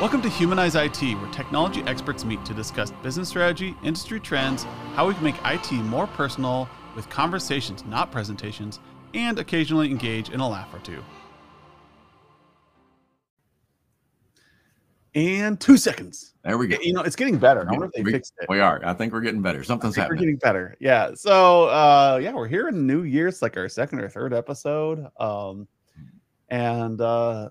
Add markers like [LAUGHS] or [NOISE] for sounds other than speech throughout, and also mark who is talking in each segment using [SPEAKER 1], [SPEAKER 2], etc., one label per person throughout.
[SPEAKER 1] Welcome to Humanize IT, where technology experts meet to discuss business strategy, industry trends, how we can make IT more personal with conversations, not presentations, and occasionally engage in a laugh or two. And two seconds.
[SPEAKER 2] There we go.
[SPEAKER 1] You know, it's getting better. I wonder if they
[SPEAKER 2] we,
[SPEAKER 1] fixed it.
[SPEAKER 2] We are. I think we're getting better. Something's happening.
[SPEAKER 1] We're getting better. Yeah. So uh yeah, we're here in New Year. It's like our second or third episode. Um and uh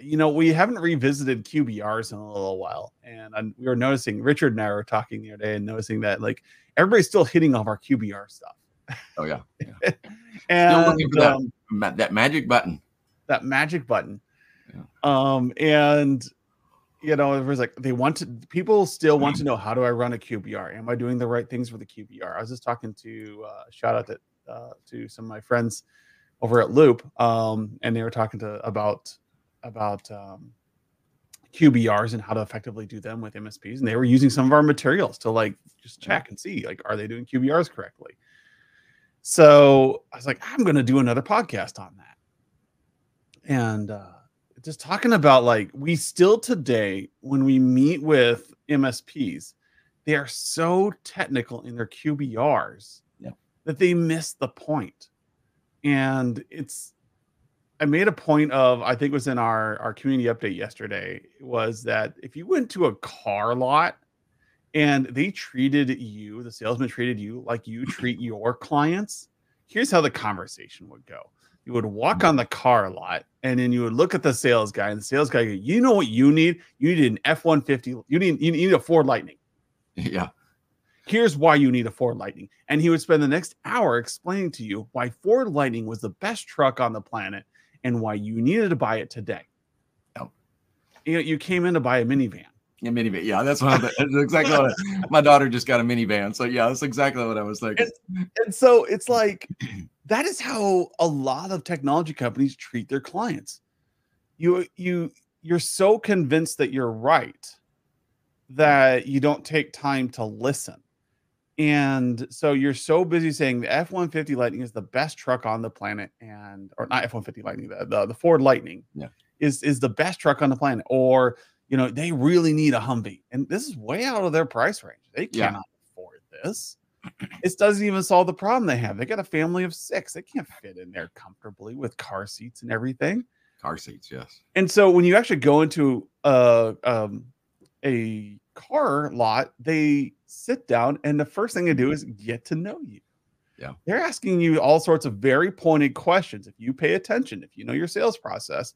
[SPEAKER 1] you know, we haven't revisited QBRs in a little while. And i we were noticing Richard and I were talking the other day and noticing that like everybody's still hitting off our QBR stuff.
[SPEAKER 2] Oh yeah. yeah. [LAUGHS]
[SPEAKER 1] And
[SPEAKER 2] Still looking for that.
[SPEAKER 1] um,
[SPEAKER 2] Ma- that magic button.
[SPEAKER 1] that magic button.
[SPEAKER 2] Yeah.
[SPEAKER 1] Um, and you know, it was like they want to people still want to know how do I run a QBR? Am I doing the right things for the QBR? I was just talking to uh shout out to uh to some of my friends over at Loop, um, and they were talking to about about um QBRs and how to effectively do them with MSPs, and they were using some of our materials to like just check and see like are they doing QBRs correctly. So I was like, I'm going to do another podcast on that, and uh, just talking about like we still today when we meet with MSPs, they are so technical in their QBRs
[SPEAKER 2] Yeah.
[SPEAKER 1] that they miss the point, and it's I made a point of I think it was in our our community update yesterday was that if you went to a car lot and they treated you, the salesman treated you like you [LAUGHS] treat your clients, here's how the conversation would go. You would walk mm-hmm. on the car lot and then you would look at the sales guy and the sales guy, go, you know what you need? You need an F-150, you need you need a Ford Lightning
[SPEAKER 2] Yeah.
[SPEAKER 1] here's why you need a Ford Lightning. And he would spend the next hour explaining to you why Ford Lightning was the best truck on the planet and why you needed to buy it today.
[SPEAKER 2] Yep.
[SPEAKER 1] You know, you came in to buy a minivan.
[SPEAKER 2] A minivan. Yeah, that's what that's exactly what I, my daughter just got a minivan. So yeah, that's exactly what I was thinking.
[SPEAKER 1] And so it's like that is how a lot of technology companies treat their clients. You you you're so convinced that you're right that you don't take time to listen. And so you're so busy saying the F-150 Lightning is the best truck on the planet and or not F-150 Lightning, the, the, the Ford Lightning
[SPEAKER 2] Yeah.
[SPEAKER 1] is is the best truck on the planet or you know, they really need a Humvee. And this is way out of their price range. They
[SPEAKER 2] Yeah.
[SPEAKER 1] cannot afford this. It doesn't even solve the problem they have. They got a family of six. They can't fit in there comfortably with car seats and everything.
[SPEAKER 2] Car seats, yes.
[SPEAKER 1] And so when you actually go into a um, a car lot, they sit down and the first thing they do is get to know you.
[SPEAKER 2] Yeah.
[SPEAKER 1] They're asking you all sorts of very pointed questions. If you pay attention, if you know your sales process,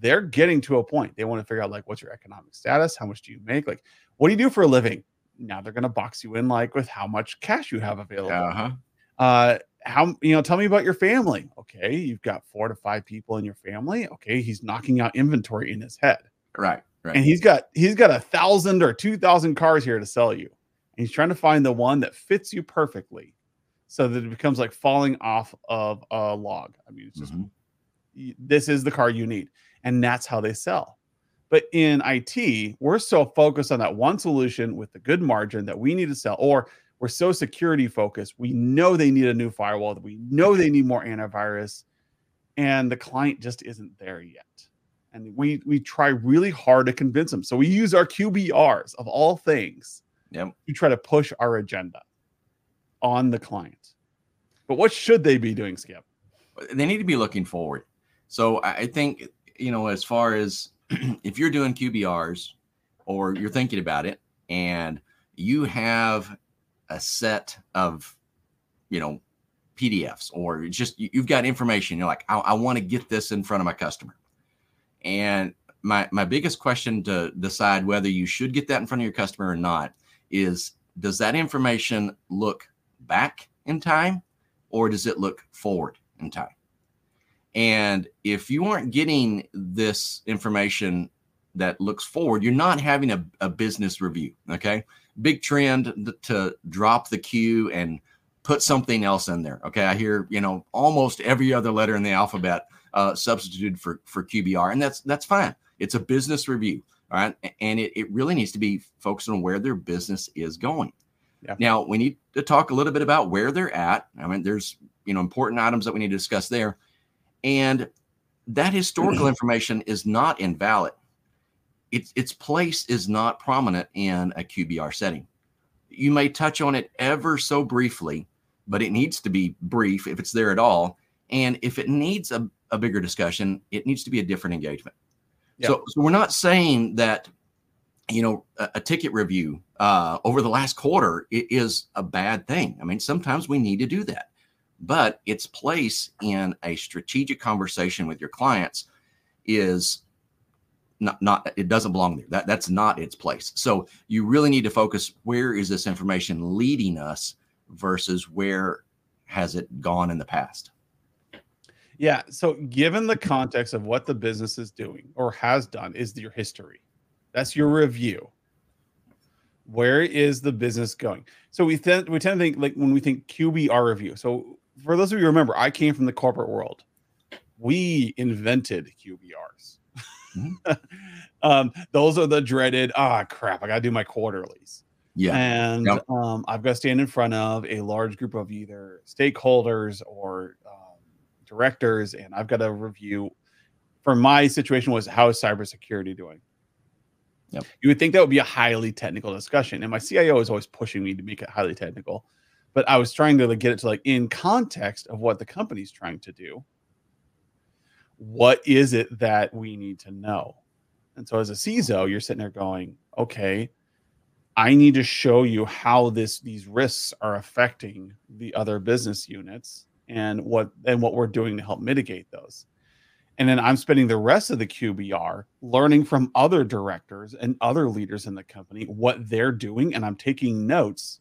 [SPEAKER 1] they're getting to a point. They want to figure out like what's your economic status, how much do you make, like what do you do for a living? Now they're going to box you in like with how much cash you have available
[SPEAKER 2] Uh-huh.
[SPEAKER 1] uh how you know tell me about your family okay you've got four to five people in your family okay he's knocking out inventory in his head
[SPEAKER 2] Right. Right.
[SPEAKER 1] and he's got he's got a thousand or two thousand cars here to sell you and he's trying to find the one that fits you perfectly so that it becomes like falling off of a log i mean it's just
[SPEAKER 2] Mhm.
[SPEAKER 1] this is the car you need and that's how they sell but in IT, we're so focused on that one solution with the good margin that we need to sell, or we're so security focused. We know they need a new firewall, that we know they need more antivirus, and the client just isn't there yet. And we we try really hard to convince them. So we use our QBRs of all things
[SPEAKER 2] Yep.
[SPEAKER 1] to try to push our agenda on the client. But what should they be doing, Skip?
[SPEAKER 2] they need to be looking forward. So I think you know, as far as [CLEARS THROAT] if you're doing QBRs or you're thinking about it, and you have a set of you know PDFs or just you- you've got information, you're like, I, I want to get this in front of my customer. And my my biggest question to decide whether you should get that in front of your customer or not is does that information look back in time or does it look forward in time? And if you aren't getting this information that looks forward, you're not having a, a business review. Okay. Big trend to drop the Q and put something else in there. Okay. I hear, you know, almost every other letter in the alphabet uh, substituted for, for QBR. And that's, that's fine. It's a business review. All right. And it, it really needs to be focused on where their business is going.
[SPEAKER 1] Yeah.
[SPEAKER 2] Now we need to talk a little bit about where they're at. I mean, there's, you know, important items that we need to discuss there. And that historical [CLEARS THROAT] information is not invalid. its its place is not prominent in a QBR setting. You may touch on it ever so briefly, but it needs to be brief if it's there at all. And if it needs a, a bigger discussion, it needs to be a different engagement. Yeah. So, so we're not saying that you know a, a ticket review uh, over the last quarter is a bad thing. I mean, sometimes we need to do that, but its place in a strategic conversation with your clients is not not it doesn't belong there. That that's not its place. So you really need to focus where is this information leading us versus where has it gone in the past.
[SPEAKER 1] Yeah. So, given the context of what the business is doing or has done, is your history. That's your review. Where is the business going? So we tend we tend to think like when we think QBR review. So for those of you remember, I came from the corporate world. We invented QBRs. Mm-hmm. [LAUGHS] um, those are the dreaded. Ah, oh, crap! I got to do my quarterlies. Yeah, and yep. um, I've got to stand in front of a large group of either stakeholders or directors, and I've got to review. For my situation, was how is cybersecurity doing? Yep. You would think that would be a highly technical discussion, and my CIO is always pushing me to make it highly technical. But I was trying to like, get it to like in context of what the company's trying to do. What is it that we need to know? And so, as a CISO, you're sitting there going, "Okay, I need to show you how this these risks are affecting the other business units and what and what we're doing to help mitigate those." And then I'm spending the rest of the QBR learning from other directors and other leaders in the company what they're doing. And I'm taking notes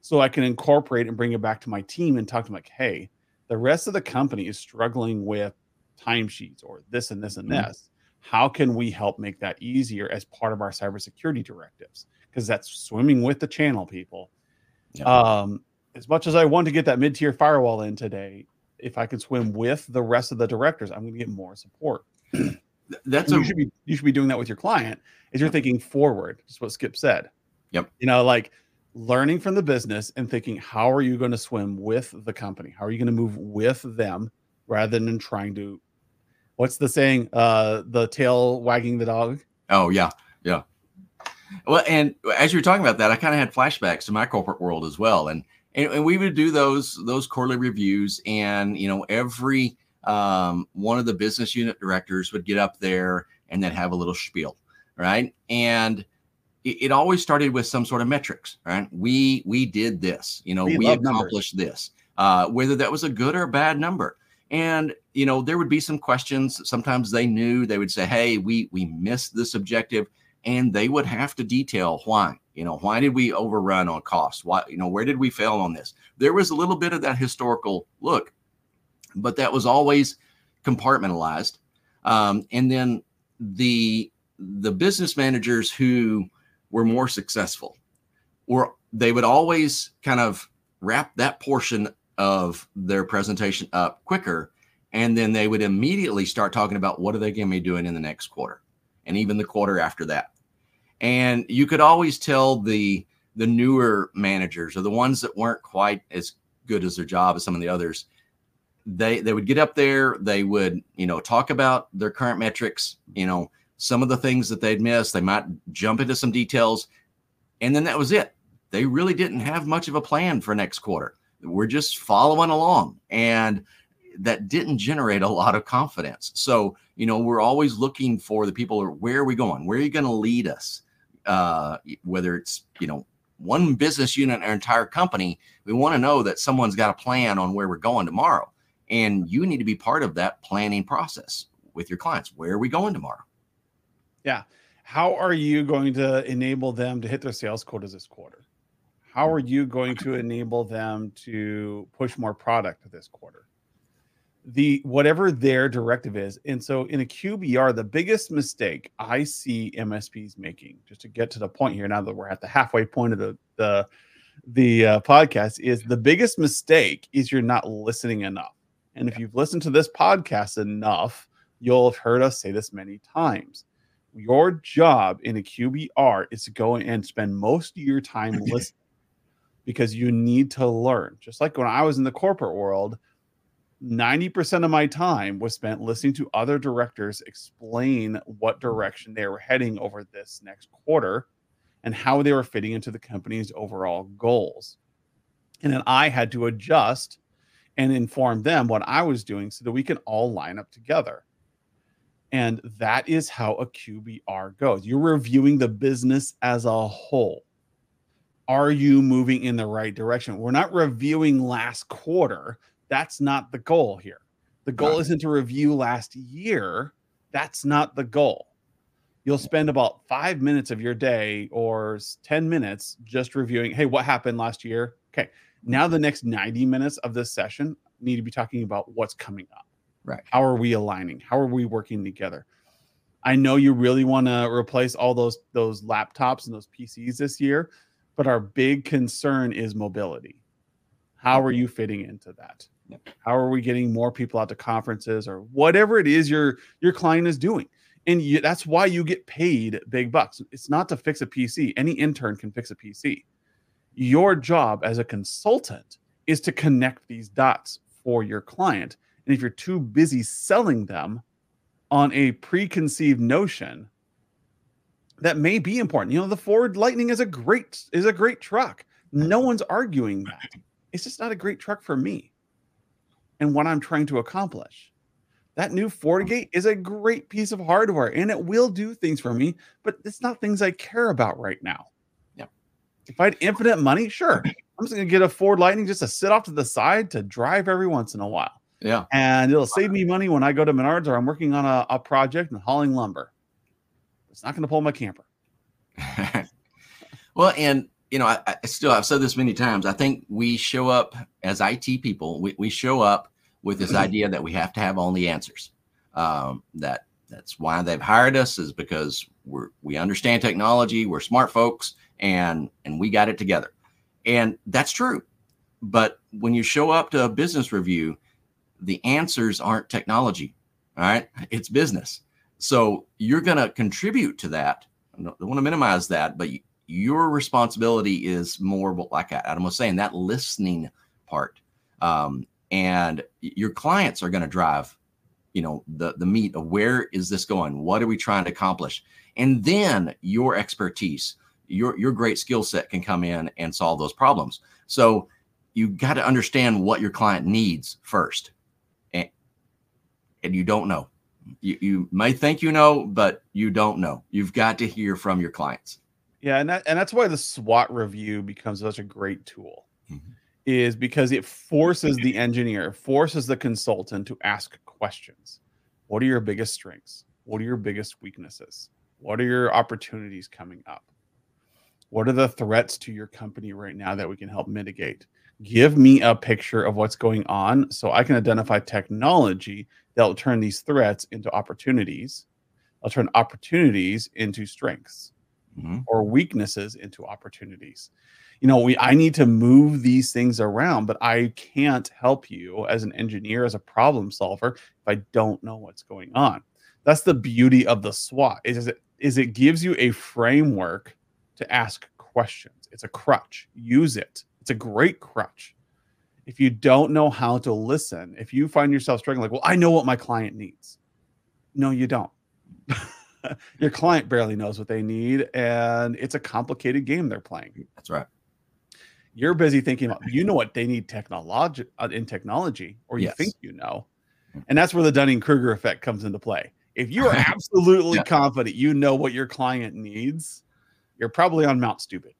[SPEAKER 1] so I can incorporate and bring it back to my team and talk to them like, hey, the rest of the company is struggling with timesheets or this and this and mm-hmm. this. How can we help make that easier as part of our cybersecurity directives? Because that's swimming with the channel, people. Yeah. Um, as much as I want to get that mid tier firewall in today, if I can swim with the rest of the directors, I'm going to get more support. [CLEARS THROAT]
[SPEAKER 2] That's
[SPEAKER 1] a, you should be you should be doing that with your client. Is you're thinking forward. Just what Skip said.
[SPEAKER 2] Yep.
[SPEAKER 1] You know, like learning from the business and thinking, how are you going to swim with the company? How are you going to move with them rather than trying to? What's the saying? Uh, the tail wagging the dog.
[SPEAKER 2] Oh yeah, yeah. Well, and as you were talking about that, I kind of had flashbacks to my corporate world as well, and and, and, we would do those those quarterly reviews and you know every um, one of the business unit directors would get up there and then have a little spiel right? And it, it always started with some sort of metrics right? We we did this you know we, we accomplished numbers. this uh, whether that was a good or a bad number. And you know there would be some questions sometimes they knew they would say hey we we missed this objective and they would have to detail why you know, why did we overrun on cost? Why, you know, where did we fail on this? There was a little bit of that historical look, but that was always compartmentalized. Um, and then the the business managers who were more successful or they would always kind of wrap that portion of their presentation up quicker and then they would immediately start talking about what are they going to be doing in the next quarter and even the quarter after that. And you could always tell the the newer managers or the ones that weren't quite as good as their job as some of the others they they would get up there they would you know talk about their current metrics you know some of the things that they'd missed they might jump into some details and then that was it. They really didn't have much of a plan for next quarter. We're just following along. And that didn't generate a lot of confidence so you know we're always looking for the people where are we going where are you going to lead us uh, whether it's you know one business unit or entire company, we want to know that someone's got a plan on where we're going tomorrow, and you need to be part of that planning process with your clients. Where are we going tomorrow?
[SPEAKER 1] Yeah. How are you going to enable them to hit their sales quotas this quarter? How are you going to enable them to push more product this quarter? The whatever their directive is. And so in a QBR, the biggest mistake I see MSPs making, just to get to the point here, now that we're at the halfway point of the the the uh, podcast, is the biggest mistake is you're not listening enough. And if you've listened to this podcast enough, you'll have heard us say this many times. Your job in a QBR is to go and spend most of your time [LAUGHS] listening because you need to learn. Just like when I was in the corporate world, 90% of my time was spent listening to other directors explain what direction they were heading over this next quarter and how they were fitting into the company's overall goals. And then I had to adjust and inform them what I was doing so that we can all line up together. And that is how a QBR goes. You're reviewing the business as a whole. Are you moving in the right direction? We're not reviewing last quarter. That's not the goal here. The goal right. isn't to review last year. That's not the goal. You'll spend about five minutes of your day or 10 minutes just reviewing, hey, what happened last year? Okay. Now, the next 90 minutes of this session need to be talking about what's coming up.
[SPEAKER 2] Right.
[SPEAKER 1] How are we aligning? How are we working together? I know you really want to replace all those those laptops and those PCs this year, but our big concern is mobility. How are you fitting into that? How are we getting more people out to conferences or whatever it is your your client is doing? And you, that's why you get paid big bucks. It's not to fix a PC. Any intern can fix a PC. Your job as a consultant is to connect these dots for your client. And if you're too busy selling them on a preconceived notion, that may be important. You know, the Ford Lightning is a great is a great truck. No one's arguing that. It's just not a great truck for me and what I'm trying to accomplish. That new FortiGate is a great piece of hardware and it will do things for me, but it's not things I care about right now. Yeah. If I had infinite money, sure. I'm just gonna get a Ford Lightning just to sit off to the side to drive every once in a while.
[SPEAKER 2] Yeah.
[SPEAKER 1] And it'll save me money when I go to Menards or I'm working on a, a project and hauling lumber. It's not gonna pull my camper. [LAUGHS]
[SPEAKER 2] well, and you know, I, I, still I've said this many times. I think we show up as IT people, we, we show up with this idea that we have to have all the answers. Um, that that's why they've hired us is because we're we understand technology, we're smart folks, and and we got it together and that's true but when you show up to a business review the answers aren't technology all right it's business so you're going to contribute to that i don't want to minimize that but your responsibility is more like adam was saying that listening part um, and your clients are going to drive you know the the meat of where is this going what are we trying to accomplish and then your expertise your your great skill set can come in and solve those problems. So you got to understand what your client needs first, and and you don't know. You you may think you know, but you don't know. You've got to hear from your clients.
[SPEAKER 1] Yeah, and that and that's why the SWOT review becomes such a great tool. Mm-hmm. Is because it forces the engineer, forces the consultant to ask questions. What are your biggest strengths? What are your biggest weaknesses? What are your opportunities coming up? What are the threats to your company right now that we can help mitigate? Give me a picture of what's going on so I can identify technology that will turn these threats into opportunities. I'll turn opportunities into strengths mm-hmm. or weaknesses into opportunities. You know, we I need to move these things around, but I can't help you as an engineer, as a problem solver, if I don't know what's going on. That's the beauty of the SWOT is it is it gives you a framework to ask questions. It's a crutch. Use it. It's a great crutch. If you don't know how to listen, if you find yourself struggling, like, well, I know what my client needs. No, you don't. [LAUGHS] [LAUGHS] Your client barely knows what they need, and it's a complicated game they're playing.
[SPEAKER 2] That's right.
[SPEAKER 1] You're busy thinking about you know what they need technology uh, in technology, or you yes. think you know, and that's where the Dunning Kruger effect comes into play. If you are [LAUGHS] absolutely yeah. confident you know what your client needs, you're probably on Mount Stupid.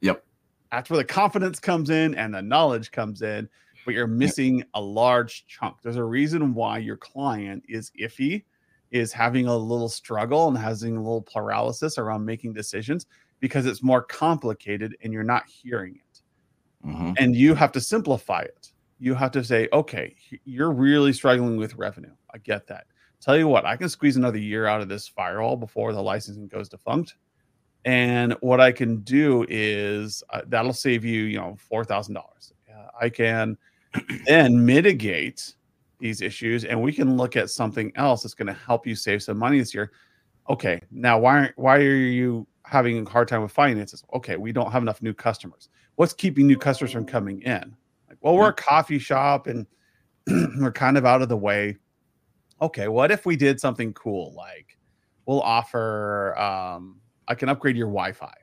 [SPEAKER 2] Yep.
[SPEAKER 1] That's where the confidence comes in and the knowledge comes in, but you're missing yep. a large chunk. There's a reason why your client is iffy, is having a little struggle and having a little paralysis around making decisions because it's more complicated and you're not hearing it. Mm-hmm. And you have to simplify it. You have to say, okay, you're really struggling with revenue. I get that. Tell you what, I can squeeze another year out of this firewall before the licensing goes defunct and what I can do is uh, that'll save you, you know, four thousand uh, dollars. I can [CLEARS THROAT] then mitigate these issues, and we can look at something else that's going to help you save some money this year. Okay, now why why are you having a hard time with finances? Okay, we don't have enough new customers. What's keeping new customers from coming in? Like, well, we're a coffee shop, and [CLEARS THROAT] we're kind of out of the way. Okay, what if we did something cool like we'll offer um I can upgrade your Wi-Fi.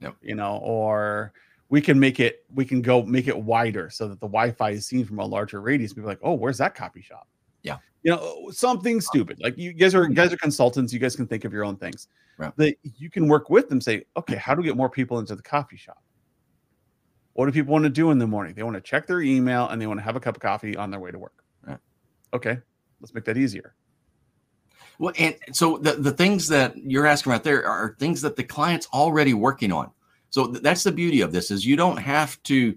[SPEAKER 2] Yep.
[SPEAKER 1] You know, or we can make it we can go make it wider so that the Wi-Fi is seen from a larger radius. People are like, oh, where's that coffee shop?
[SPEAKER 2] Yeah.
[SPEAKER 1] You know, uh, something stupid. Like you guys are you guys are consultants, you guys can think of your own things.
[SPEAKER 2] Right.
[SPEAKER 1] That you can work with them, say, okay, how do we get more people into the coffee shop? What do people want to do in the morning? They want to check their email and they want to have a cup of coffee on their way to work.
[SPEAKER 2] Right.
[SPEAKER 1] Okay, let's make that easier.
[SPEAKER 2] Well, and so the, the things that you're asking about there are things that the client's already working on. So th- that's the beauty of this is you don't have to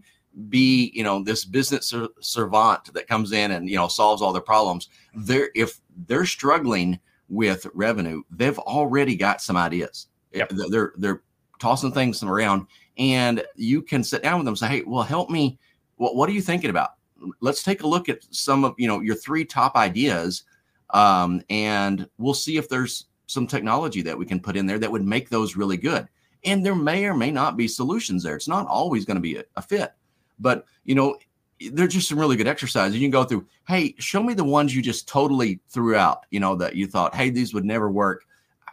[SPEAKER 2] be, you know, this business ser- servant that comes in and, you know, solves all their problems. They're if they're struggling with revenue, they've already got some ideas.
[SPEAKER 1] Yep.
[SPEAKER 2] They're, they're they're tossing things around and you can sit down with them and say, Hey, well, help me. What what are you thinking about? Let's take a look at some of, you know, your three top ideas um, and we'll see if there's some technology that we can put in there that would make those really good. And there may or may not be solutions there. It's not always going to be a, a fit, but you know, they're just some really good exercises. You can go through. Hey, show me the ones you just totally threw out. You know that you thought, hey, these would never work.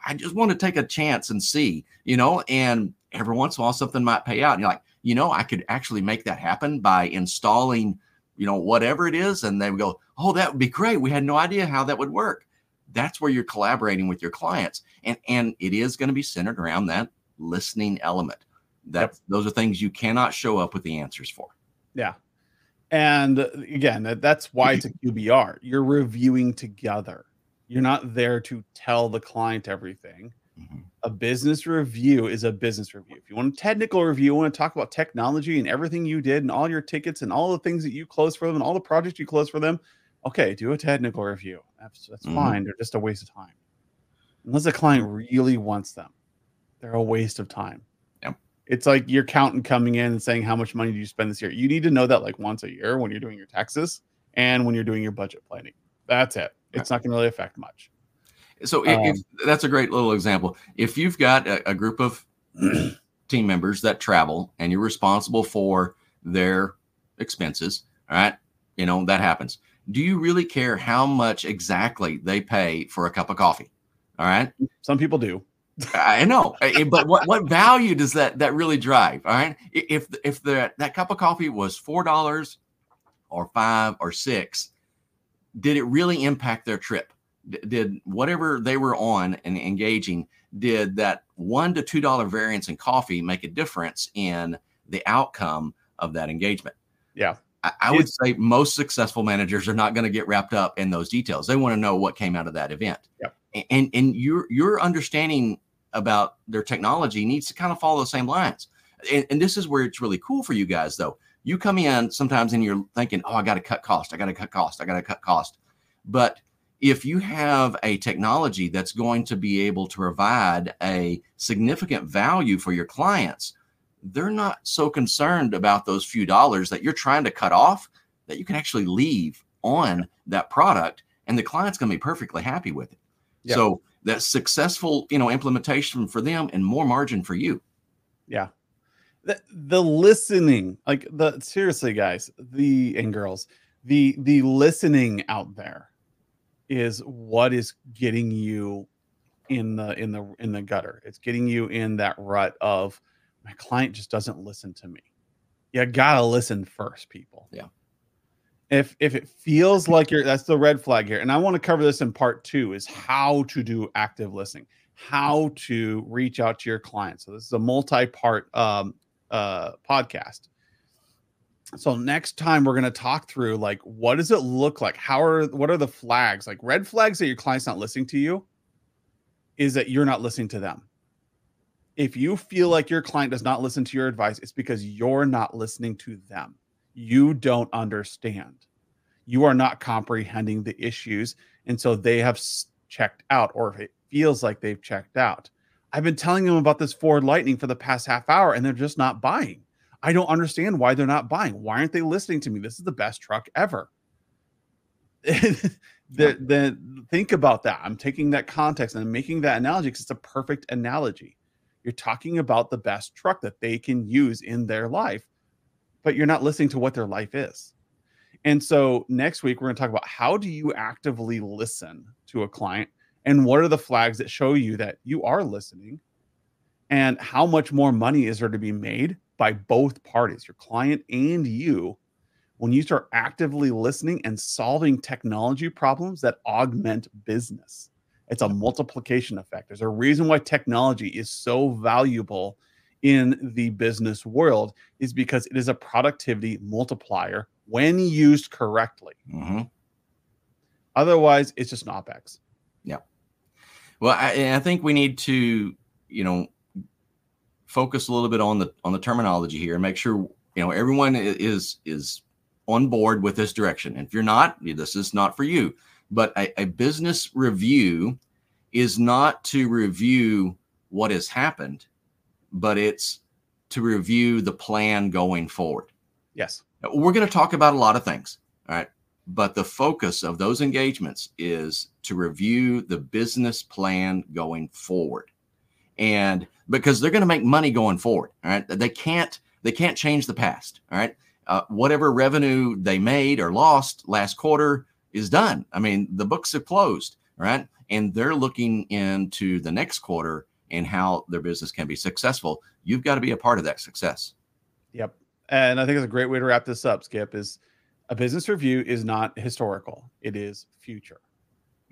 [SPEAKER 2] I just want to take a chance and see. You know, and every once in a while something might pay out. And you're like, you know, I could actually make that happen by installing you know, whatever it is. And they would go, oh, that would be great. We had no idea how that would work. That's where you're collaborating with your clients. And, and it is going to be centered around that listening element. That
[SPEAKER 1] Yep.
[SPEAKER 2] those are things you cannot show up with the answers for.
[SPEAKER 1] Yeah. And uh, again, that- that's why it's a QBR. You're reviewing together. You're not there to tell the client everything.
[SPEAKER 2] Mhm.
[SPEAKER 1] A business review is a business review. If you want a technical review, you want to talk about technology and everything you did and all your tickets and all the things that you closed for them and all the projects you closed for them, okay, do a technical review. That's that's
[SPEAKER 2] Mhm.
[SPEAKER 1] fine. They're just a waste of time. Unless the client really wants them, they're a waste of time.
[SPEAKER 2] Yep.
[SPEAKER 1] It's like your accountant coming in and saying how much money do you spend this year. You need to know that like once a year when you're doing your taxes and when you're doing your budget planning. That's it. It's not going to really affect much.
[SPEAKER 2] So if, if
[SPEAKER 1] Um,
[SPEAKER 2] that's a great little example. If you've got a, a group of [CLEARS THROAT] team members that travel and you're responsible for their expenses, all right, you know, that happens. Do you really care how much exactly they pay for a cup of coffee? All right.
[SPEAKER 1] Some people do.
[SPEAKER 2] I know, eh, but what, what value does that that really drive? All right, if if the that cup of coffee was four dollars, or five or six, did it really impact their trip? Did whatever they were on and engaging did that one to two dollar variance in coffee make a difference in the outcome of that engagement?
[SPEAKER 1] Yeah.
[SPEAKER 2] I, I would say most successful managers are not going to get wrapped up in those details. They want to know what came out of that event.
[SPEAKER 1] Yep.
[SPEAKER 2] A- And and your your understanding about their technology needs to kind of follow the same lines. And, and this is where it's really cool for you guys, though. You come in sometimes and you're thinking, "Oh, I got to cut cost. I got to cut cost. I got to cut cost." But if you have a technology that's going to be able to provide a significant value for your clients, they're not so concerned about those few dollars that you're trying to cut off that you can actually leave on that product and the client's going to be perfectly happy with it.
[SPEAKER 1] Yeah.
[SPEAKER 2] So that successful, you know, implementation for them and more margin for you.
[SPEAKER 1] Yeah. The, the listening, like the seriously, guys, the and girls, the the listening out there is what is getting you in the in the in the gutter. It's getting you in that rut of my client just doesn't listen to me. You gotta listen first, people.
[SPEAKER 2] Yeah.
[SPEAKER 1] If if it feels like you're that's the red flag here. And I want to cover this in part two is how to do active listening, how to reach out to your clients. So this is a multi-part um uh podcast. So next time we're going to talk through like what does it look like? How are what are the flags? Like red flags that your client's not listening to you is that you're not listening to them. If you feel like your client does not listen to your advice, it's because you're not listening to them. You don't understand. You are not comprehending the issues and so they have checked out or if it feels like they've checked out. I've been telling them about this Ford Lightning for the past half hour and they're just not buying. I don't understand why they're not buying. Why aren't they listening to me? This is the best truck ever. [LAUGHS] the, the, think about that. I'm taking that context and I'm making that analogy because it's a perfect analogy. You're talking about the best truck that they can use in their life, but you're not listening to what their life is. And so next week we're going to talk about how do you actively listen to a client and what are the flags that show you that you are listening and how much more money is there to be made by both parties, your client and you, when you start actively listening and solving technology problems that augment business. It's a multiplication effect. There's a reason why technology is so valuable in the business world is because it is a productivity multiplier when used correctly.
[SPEAKER 2] Mm-hmm.
[SPEAKER 1] Otherwise, it's just an OPEX.
[SPEAKER 2] Yeah. Well, I, I think we need to, you know, focus a little bit on the on the terminology here and make sure you know everyone is is on board with this direction. And if you're not, this is not for you. But a, a business review is not to review what has happened, but it's to review the plan going forward.
[SPEAKER 1] Yes.
[SPEAKER 2] We're going to talk about a lot of things. All right. But the focus of those engagements is to review the business plan going forward. And because they're going to make money going forward. All right. They can't, they can't change the past. All right. Uh, whatever revenue they made or lost last quarter is done. I mean, the books have closed. Right. And they're looking into the next quarter and how their business can be successful. You've got to be a part of that success.
[SPEAKER 1] Yep. And I think it's a great way to wrap this up, Skip, is a business review is not historical, it is future.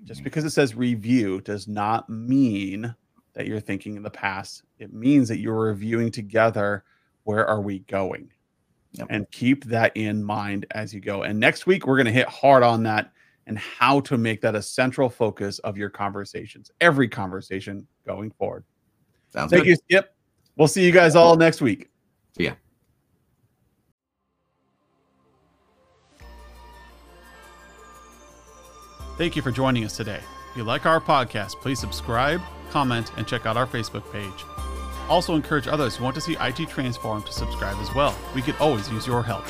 [SPEAKER 1] Just mm-hmm. because it says review does not mean that you're thinking in the past. It means that you're reviewing together where are we going? Yep. And keep that in mind as you go. And next week, we're going to hit hard on that and how to make that a central focus of your conversations, every conversation going forward.
[SPEAKER 2] Sounds
[SPEAKER 1] Thank
[SPEAKER 2] good.
[SPEAKER 1] you, Skip. We'll see you guys all next week.
[SPEAKER 2] See ya.
[SPEAKER 1] Thank you for joining us today. If you like our podcast, please subscribe, comment, and check out our Facebook page. Also, encourage others who want to see IT transform to subscribe as well. We could always use your help.